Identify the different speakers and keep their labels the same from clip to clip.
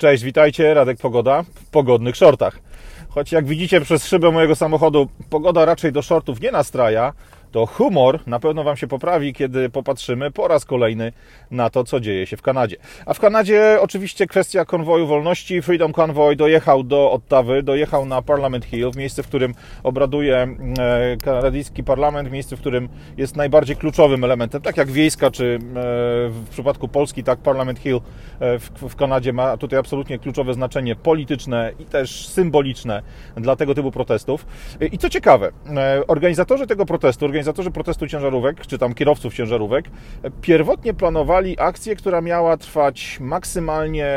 Speaker 1: Cześć, witajcie, Radek Pogoda w pogodnych shortach. Choć jak widzicie przez szybę mojego samochodu, pogoda raczej do shortów nie nastraja, to humor na pewno Wam się poprawi, kiedy popatrzymy po raz kolejny na to, co dzieje się w Kanadzie. A w Kanadzie oczywiście kwestia konwoju wolności. Freedom Convoy dojechał do Ottawy, dojechał na Parliament Hill, w miejsce, w którym obraduje e, kanadyjski parlament, miejsce, w którym jest najbardziej kluczowym elementem, tak jak wiejska, czy e, w przypadku Polski, tak Parliament Hill e, w Kanadzie ma tutaj absolutnie kluczowe znaczenie polityczne i też symboliczne dla tego typu protestów. I co ciekawe, organizatorzy tego protestu, organizatorzy protestu ciężarówek, czy tam kierowców ciężarówek, pierwotnie planowali akcję, która miała trwać maksymalnie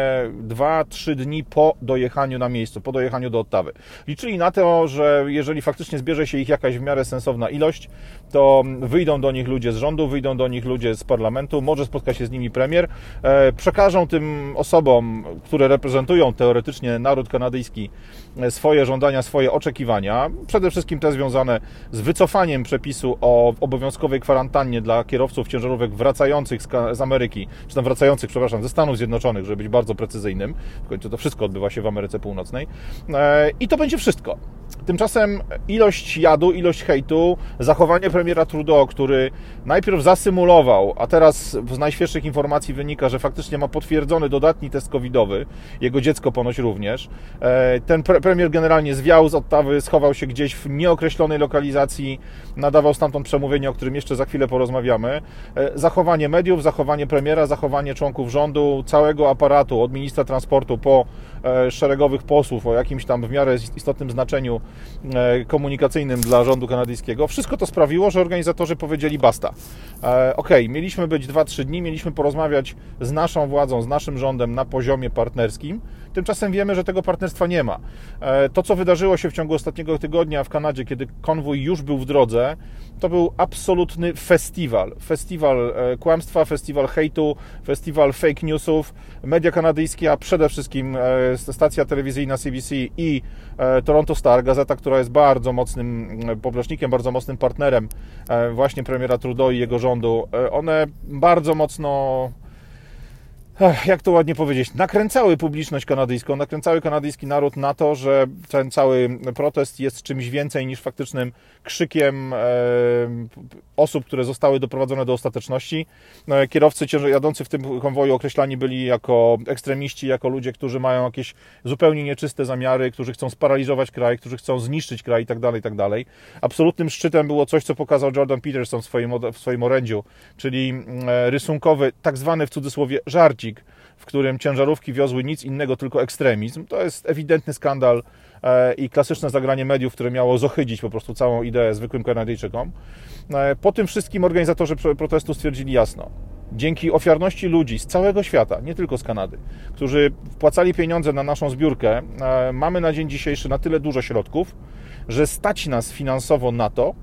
Speaker 1: 2-3 dni po dojechaniu na miejscu, po dojechaniu do Ottawy. Liczyli na to, że jeżeli faktycznie zbierze się ich jakaś w miarę sensowna ilość, to wyjdą do nich ludzie z rządu, wyjdą do nich ludzie z parlamentu, może spotka się z nimi premier, e, przekażą tym osobom, które reprezentują teoretycznie naród kanadyjski, e, swoje żądania, swoje oczekiwania, przede wszystkim te związane z wycofaniem przepisu o obowiązkowej kwarantannie dla kierowców ciężarówek wracających z, Ameryki, czy tam wracających, przepraszam, ze Stanów Zjednoczonych, żeby być bardzo precyzyjnym. W końcu to wszystko odbywa się w Ameryce Północnej. E, I to będzie wszystko. Tymczasem ilość jadu, ilość hejtu, zachowanie premiera Trudeau, który najpierw zasymulował, a teraz z najświeższych informacji wynika, że faktycznie ma potwierdzony dodatni test covidowy, jego dziecko ponoć również. E, ten premier generalnie zwiał z Ottawy, schował się gdzieś w nieokreślonej lokalizacji, nadawał stamtąd przemówienie, o którym jeszcze za chwilę porozmawiamy. E, zachowanie mediów, zachowanie premiera, zachowanie członków rządu, całego aparatu, od ministra transportu po e, szeregowych posłów o jakimś tam w miarę istotnym znaczeniu komunikacyjnym dla rządu kanadyjskiego. Wszystko to sprawiło, że organizatorzy powiedzieli basta. Ok, mieliśmy być 2-3 dni, mieliśmy porozmawiać z naszą władzą, z naszym rządem na poziomie partnerskim. Tymczasem wiemy, że tego partnerstwa nie ma. To, co wydarzyło się w ciągu ostatniego tygodnia w Kanadzie, kiedy konwój już był w drodze, to był absolutny festiwal. Festiwal e, kłamstwa, festiwal hejtu, festiwal fake newsów. Media kanadyjskie, a przede wszystkim e, stacja telewizyjna CBC i e, Toronto Star, gazeta, która jest bardzo mocnym poplecznikiem, bardzo mocnym partnerem właśnie premiera Trudeau i jego rządu, one bardzo mocno jak to ładnie powiedzieć, nakręcały publiczność kanadyjską, nakręcały kanadyjski naród na to, że ten cały protest jest czymś więcej niż faktycznym krzykiem e, osób, które zostały doprowadzone do ostateczności. No, kierowcy jadący w tym konwoju określani byli jako ekstremiści, jako ludzie, którzy mają jakieś zupełnie nieczyste zamiary, którzy chcą sparaliżować kraj, którzy chcą zniszczyć kraj itd., tak itd. Tak Absolutnym szczytem było coś, co pokazał Jordan Peterson w swoim, w swoim orędziu, czyli e, rysunkowy, tak zwany w cudzysłowie żarcik, w którym ciężarówki wiozły nic innego, tylko ekstremizm. To jest ewidentny skandal e, i klasyczne zagranie mediów, które miało zohydzić po prostu całą ideę zwykłym Kanadyjczykom. E, po tym wszystkim organizatorzy protestu stwierdzili jasno, dzięki ofiarności ludzi z całego świata, nie tylko z Kanady, którzy wpłacali pieniądze na naszą zbiórkę, e, mamy na dzień dzisiejszy na tyle dużo środków, że stać nas finansowo na to,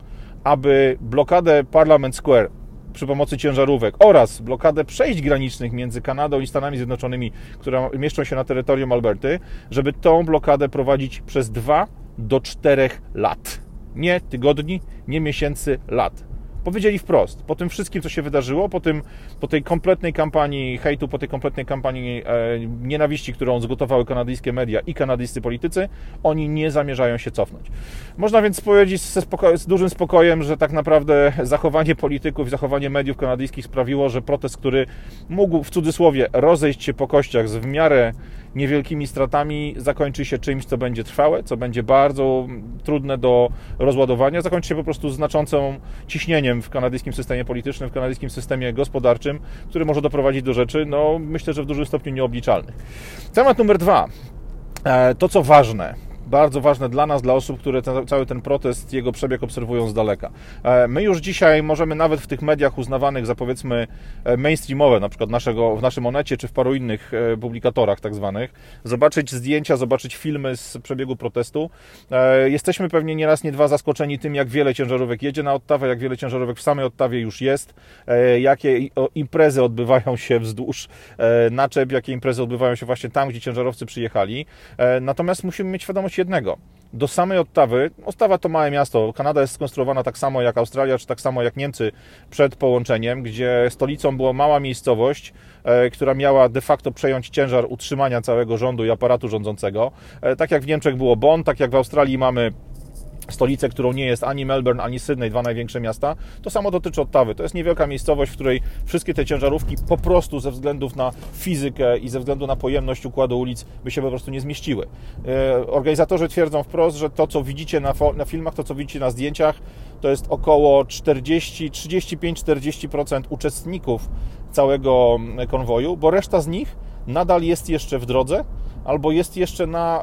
Speaker 1: aby blokadę Parliament Square przy pomocy ciężarówek oraz blokadę przejść granicznych między Kanadą i Stanami Zjednoczonymi, które mieszczą się na terytorium Alberty, żeby tą blokadę prowadzić przez 2 do 4 lat. Nie tygodni, nie miesięcy, lat. Powiedzieli wprost, po tym wszystkim, co się wydarzyło, po, tym, po tej kompletnej kampanii hejtu, po tej kompletnej kampanii e, nienawiści, którą zgotowały kanadyjskie media i kanadyjscy politycy, oni nie zamierzają się cofnąć. Można więc powiedzieć z, z dużym spokojem, że tak naprawdę zachowanie polityków i zachowanie mediów kanadyjskich sprawiło, że protest, który mógł w cudzysłowie rozejść się po kościach z w miarę niewielkimi stratami, zakończy się czymś, co będzie trwałe, co będzie bardzo trudne do rozładowania, zakończy się po prostu znaczącą ciśnieniem w kanadyjskim systemie politycznym, w kanadyjskim systemie gospodarczym, który może doprowadzić do rzeczy, no myślę, że w dużym stopniu nieobliczalnych. Temat numer dwa. E, to, co ważne, bardzo ważne dla nas, dla osób, które ten, cały ten protest, jego przebieg obserwują z daleka. E, my już dzisiaj możemy nawet w tych mediach uznawanych za powiedzmy e, mainstreamowe, na przykład naszego, w naszym Onecie czy w paru innych e, publikatorach tak zwanych, zobaczyć zdjęcia, zobaczyć filmy z przebiegu protestu. Jesteśmy pewnie nie raz, nie dwa zaskoczeni tym, jak wiele ciężarówek jedzie na Ottawę, jak wiele ciężarówek w samej Ottawie już jest, jakie imprezy odbywają się wzdłuż naczep, jakie imprezy odbywają się właśnie tam, gdzie ciężarowcy przyjechali. Natomiast musimy mieć świadomość jednego. do samej Ottawy, Ottawa to małe miasto, Kanada jest skonstruowana tak samo jak Australia, czy tak samo jak Niemcy przed połączeniem, gdzie stolicą była mała miejscowość, e, która miała de facto przejąć ciężar utrzymania całego rządu i aparatu rządzącego. E, tak jak w Niemczech było Bonn, tak jak w Australii mamy stolicę, którą nie jest ani Melbourne, ani Sydney, dwa największe miasta. To samo dotyczy Ottawy. To jest niewielka miejscowość, w której wszystkie te ciężarówki po prostu ze względów na fizykę i ze względu na pojemność układu ulic by się po prostu nie zmieściły. E, organizatorzy twierdzą wprost, że to, co widzicie na, na filmach, to, co widzicie na zdjęciach, to jest około 40, 35-40% uczestników całego konwoju, bo reszta z nich nadal jest jeszcze w drodze albo jest jeszcze na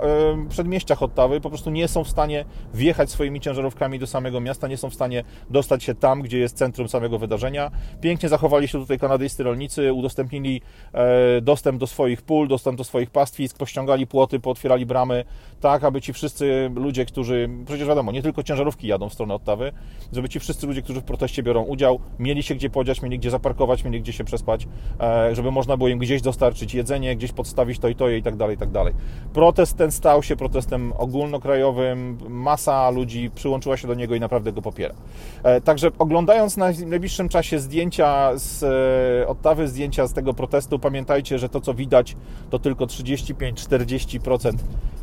Speaker 1: przedmieściach Ottawy, po prostu nie są w stanie wjechać swoimi ciężarówkami do samego miasta, nie są w stanie dostać się tam, gdzie jest centrum samego wydarzenia. Pięknie zachowali się tutaj kanadyjscy rolnicy, udostępnili e, dostęp do swoich pól, dostęp do swoich pastwisk, pościągali płoty, pootwierali bramy, tak aby ci wszyscy ludzie, którzy, przecież wiadomo, nie tylko ciężarówki jadą w stronę Ottawy, żeby ci wszyscy ludzie, którzy w proteście biorą udział, mieli się gdzie podziać, mieli gdzie zaparkować, mieli gdzie się przespać, e, żeby można było im gdzieś dostarczyć jedzenie, gdzieś podstawić to i to i tak dalej, i tak dalej. Protest ten stał się protestem ogólnokrajowym, masa ludzi przyłączyła się do niego i naprawdę go popiera. E, także oglądając na najbliższym czasie zdjęcia z e, Ottawy, zdjęcia z tego protestu, pamiętajcie, że to co widać to tylko 35-40%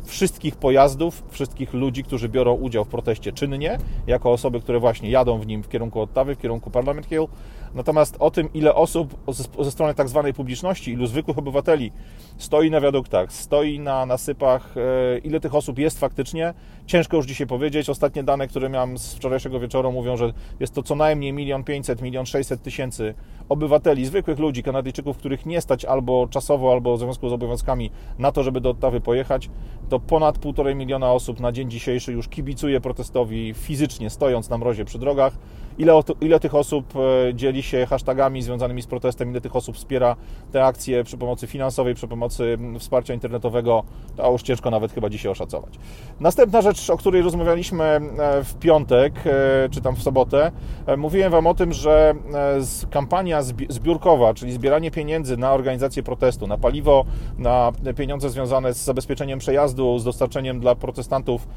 Speaker 1: wszystkich pojazdów, wszystkich ludzi, którzy biorą udział w proteście czynnie, jako osoby, które właśnie jadą w nim w kierunku Ottawy, w kierunku Parliament Hill. Natomiast o tym, ile osób ze strony tak zwanej publiczności, ilu zwykłych obywateli stoi na wiaduktach, stoi na nasypach, e, ile tych osób jest faktycznie, ciężko już dzisiaj powiedzieć. Ostatnie dane, które miałem z wczorajszego wieczoru mówią, że jest to co najmniej milion pięćset, milion sześćset tysięcy obywateli, zwykłych ludzi, Kanadyjczyków, których nie stać albo czasowo, albo w związku z obowiązkami na to, żeby do Ottawy pojechać, to ponad półtorej miliona osób na dzień dzisiejszy już kibicuje protestowi fizycznie, stojąc na mrozie przy drogach. Ile, ile tych osób e, dzieli się hashtagami związanymi z protestem, ile tych osób wspiera te akcje przy pomocy finansowej, przy pomocy wsparcia internetowego, to już ciężko nawet chyba dzisiaj oszacować. Następna rzecz, o której rozmawialiśmy e, w piątek, e, czy tam w sobotę, mówiłem Wam o tym, że kampania zbiórkowa, czyli zbieranie pieniędzy na organizację protestu, na paliwo, na pieniądze związane z zabezpieczeniem przejazdu, z dostarczeniem dla protestantów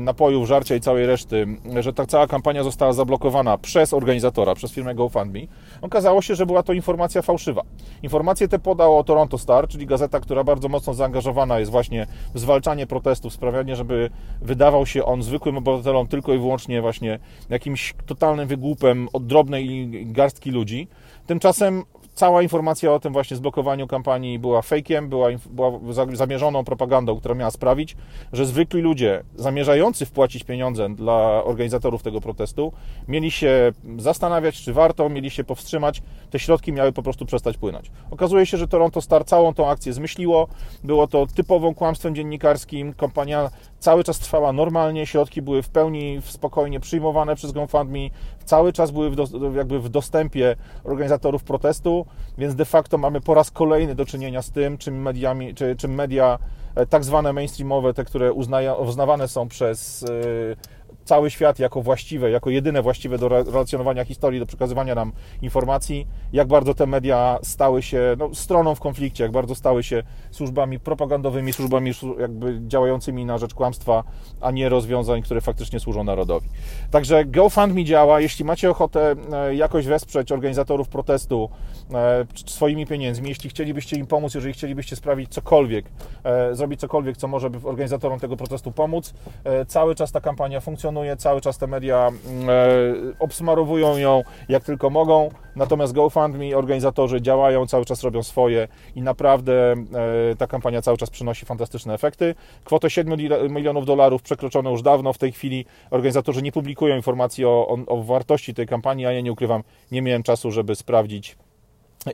Speaker 1: napojów, żarcia i całej reszty, że ta cała kampania została zablokowana przez organizatora, przez firmę GoFundMe, okazało się, że była to informacja fałszywa. Informację tę podało Toronto Star, czyli gazeta, która bardzo mocno zaangażowana jest właśnie w zwalczanie protestów, sprawianie, żeby wydawał się on zwykłym obywatelom tylko i wyłącznie właśnie jakimś totalnym wygłupem od drobnej garstki ludzi. Tymczasem cała informacja o tym właśnie zblokowaniu kampanii była fejkiem, była, była zamierzoną propagandą, która miała sprawić, że zwykli ludzie zamierzający wpłacić pieniądze dla organizatorów tego protestu mieli się zastanawiać, czy warto, mieli się powstrzymać, te środki miały po prostu przestać płynąć. Okazuje się, że Toronto Star całą tą akcję zmyśliło, było to typową kłamstwem dziennikarskim, kampania cały czas trwała normalnie, środki były w pełni spokojnie przyjmowane przez GoFundMe, cały czas były w, do, jakby w dostępie organizatorów protestu, więc de facto mamy po raz kolejny do czynienia z tym, czym, mediami, czy, czym media e, tak zwane mainstreamowe, te, które uznawane są przez e, cały świat jako właściwe, jako jedyne właściwe do relacjonowania historii, do przekazywania nam informacji, jak bardzo te media stały się no, stroną w konflikcie, jak bardzo stały się służbami propagandowymi, służbami jakby działającymi na rzecz kłamstwa, a nie rozwiązań, które faktycznie służą narodowi. Także GoFundMe działa. Jeśli macie ochotę e, jakoś wesprzeć organizatorów protestu e, swoimi pieniędzmi, jeśli chcielibyście im pomóc, jeżeli chcielibyście sprawić cokolwiek, e, zrobić cokolwiek, co może organizatorom tego protestu pomóc, cały czas ta kampania funkcjonuje cały czas te media mm, e, obsmarowują ją jak tylko mogą, natomiast GoFundMe, organizatorzy działają, cały czas robią swoje i naprawdę e, ta kampania cały czas przynosi fantastyczne efekty. Kwotę 7 milionów dolarów przekroczono już dawno, w tej chwili organizatorzy nie publikują informacji o, o, o wartości tej kampanii, a ja nie ukrywam, nie miałem czasu, żeby sprawdzić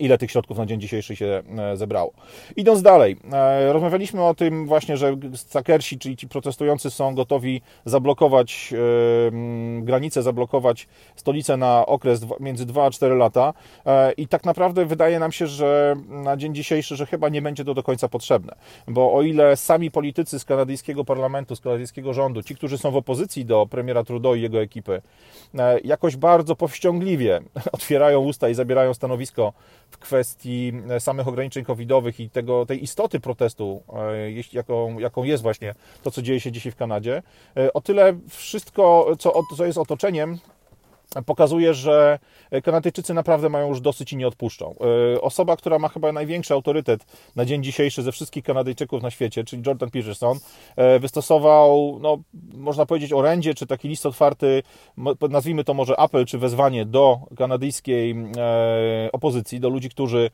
Speaker 1: ile tych środków na dzień dzisiejszy się e, zebrało. Idąc dalej, e, rozmawialiśmy o tym właśnie, że sakersi, czyli ci protestujący są gotowi zablokować e, granicę, zablokować stolicę na okres między 2 a 4 lata i tak naprawdę wydaje nam się, że na dzień dzisiejszy, że chyba nie będzie to do końca potrzebne, bo o ile sami politycy z kanadyjskiego parlamentu, z kanadyjskiego rządu, ci, którzy są w opozycji do premiera Trudeau i jego ekipy, jakoś bardzo powściągliwie otwierają usta i zabierają stanowisko w kwestii samych ograniczeń covidowych i tego, tej istoty protestu, jaką, jaką jest właśnie to, co dzieje się dzisiaj w Kanadzie, o tyle wszystko, co, co jest otoczeniem, pokazuje, że Kanadyjczycy naprawdę mają już dosyć i nie odpuszczą. E, osoba, która ma chyba największy autorytet na dzień dzisiejszy ze wszystkich Kanadyjczyków na świecie, czyli Jordan Peterson, e, wystosował, no, można powiedzieć, orędzie, czy taki list otwarty, nazwijmy to może apel, czy wezwanie do kanadyjskiej e, opozycji, do ludzi, którzy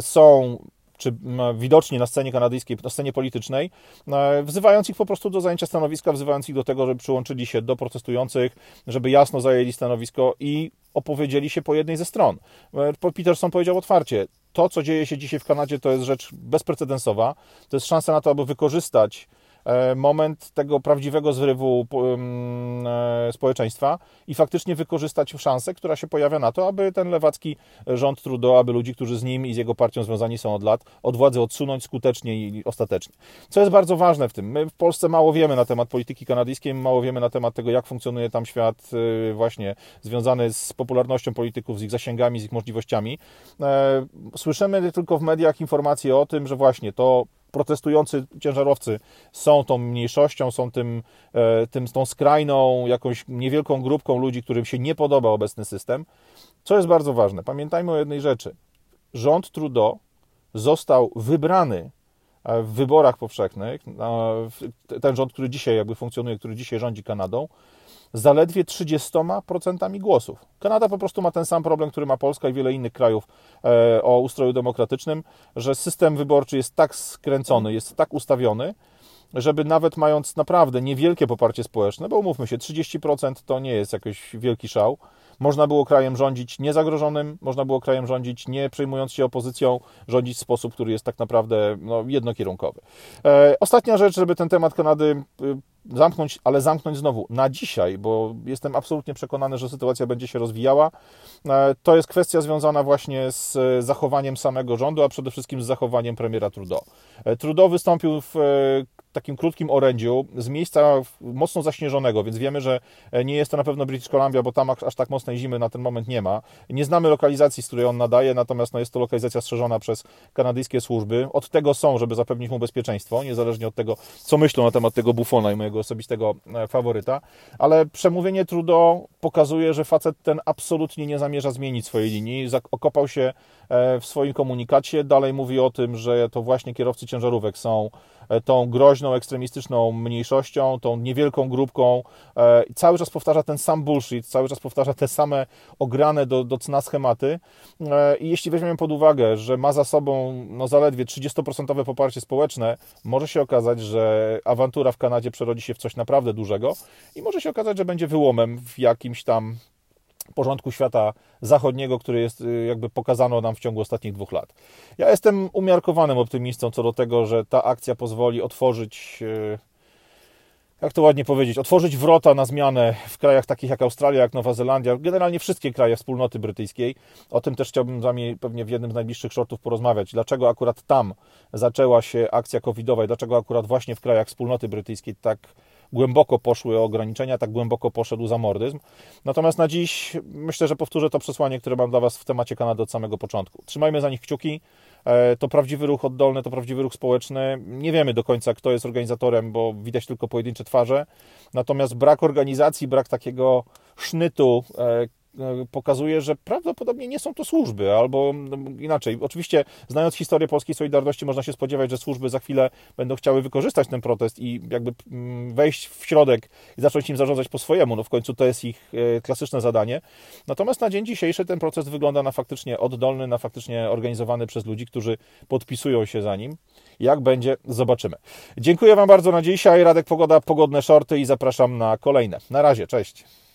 Speaker 1: są czy widoczni na scenie kanadyjskiej, na scenie politycznej, e, wzywając ich po prostu do zajęcia stanowiska, wzywając ich do tego, żeby przyłączyli się do protestujących, żeby jasno zajęli stanowisko i opowiedzieli się po jednej ze stron. E, Peterson powiedział otwarcie, to, co dzieje się dzisiaj w Kanadzie, to jest rzecz bezprecedensowa. To jest szansa na to, aby wykorzystać moment tego prawdziwego zrywu e, społeczeństwa i faktycznie wykorzystać szansę, która się pojawia na to, aby ten lewacki rząd Trudeau, aby ludzi, którzy z nim i z jego partią związani są od lat, od władzy odsunąć skutecznie i ostatecznie. Co jest bardzo ważne w tym, my w Polsce mało wiemy na temat polityki kanadyjskiej, mało wiemy na temat tego, jak funkcjonuje tam świat e, właśnie związany z popularnością polityków, z ich zasięgami, z ich możliwościami. Słyszymy tylko w mediach informacje o tym, że właśnie to protestujący ciężarowcy są tą mniejszością, są tym, e, tym, tą skrajną, jakąś niewielką grupką ludzi, którym się nie podoba obecny system. Co jest bardzo ważne, pamiętajmy o jednej rzeczy. Rząd Trudeau został wybrany e, w wyborach powszechnych, ten rząd, który dzisiaj jakby funkcjonuje, który dzisiaj rządzi Kanadą, zaledwie 30% głosów. Kanada po prostu ma ten sam problem, który ma Polska i wiele innych krajów e, o ustroju demokratycznym, że system wyborczy jest tak skręcony, jest tak ustawiony, żeby nawet mając naprawdę niewielkie poparcie społeczne, bo umówmy się, 30% to nie jest jakiś wielki szał, można było krajem rządzić niezagrożonym, można było krajem rządzić nie przejmując się opozycją, rządzić w sposób, który jest tak naprawdę no, jednokierunkowy. E, ostatnia rzecz, żeby ten temat Kanady y, zamknąć, ale zamknąć znowu na dzisiaj, bo jestem absolutnie przekonany, że sytuacja będzie się rozwijała. E, to jest kwestia związana właśnie z zachowaniem samego rządu, a przede wszystkim z zachowaniem premiera Trudeau. E, Trudeau wystąpił w takim krótkim orędziu z miejsca mocno zaśnieżonego, więc wiemy, że e, nie jest to na pewno British Columbia, bo tam aż tak mocnej zimy na ten moment nie ma. Nie znamy lokalizacji, z której on nadaje, natomiast no, jest to lokalizacja strzeżona przez kanadyjskie służby. Od tego są, żeby zapewnić mu bezpieczeństwo, niezależnie od tego, co myślą na temat tego Buffona i mojego osobistego e, faworyta. Ale przemówienie Trudeau pokazuje, że facet ten absolutnie nie zamierza zmienić swojej linii. Okopał się e, w swoim komunikacie. Dalej mówi o tym, że to właśnie kierowcy ciężarówek są tą groźną, ekstremistyczną mniejszością, tą niewielką grupką. E, cały czas powtarza ten sam bullshit, cały czas powtarza te same ograne do, do cna schematy. E, I jeśli weźmiemy pod uwagę, że ma za sobą no, zaledwie 30% poparcie społeczne, może się okazać, że awantura w Kanadzie przerodzi się w coś naprawdę dużego i może się okazać, że będzie wyłomem w jakimś tam porządku świata zachodniego, który jest y, jakby pokazano nam w ciągu ostatnich dwóch lat. Ja jestem umiarkowanym optymistą co do tego, że ta akcja pozwoli otworzyć y, jak to ładnie powiedzieć, otworzyć wrota na zmianę w krajach takich jak Australia, jak Nowa Zelandia, generalnie wszystkie kraje wspólnoty brytyjskiej. O tym też chciałbym z Wami pewnie w jednym z najbliższych shortów porozmawiać. Dlaczego akurat tam zaczęła się akcja covidowa i dlaczego akurat właśnie w krajach wspólnoty brytyjskiej tak głęboko poszły ograniczenia, tak głęboko poszedł zamordyzm. Natomiast na dziś myślę, że powtórzę to przesłanie, które mam dla Was w temacie Kanady od samego początku. Trzymajmy za nich kciuki. E, to prawdziwy ruch oddolny, to prawdziwy ruch społeczny. Nie wiemy do końca, kto jest organizatorem, bo widać tylko pojedyncze twarze. Natomiast brak organizacji, brak takiego sznytu, e, pokazuje, że prawdopodobnie nie są to służby, albo inaczej. Oczywiście, znając historię polskiej Solidarności, można się spodziewać, że służby za chwilę będą chciały wykorzystać ten protest i jakby wejść w środek i zacząć im zarządzać po swojemu. No w końcu to jest ich e, klasyczne zadanie. Natomiast na dzień dzisiejszy ten proces wygląda na faktycznie oddolny, na faktycznie organizowany przez ludzi, którzy podpisują się za nim. Jak będzie, zobaczymy. Dziękuję Wam bardzo na dzisiaj. Radek Pogoda, pogodne shorty i zapraszam na kolejne. Na razie, cześć.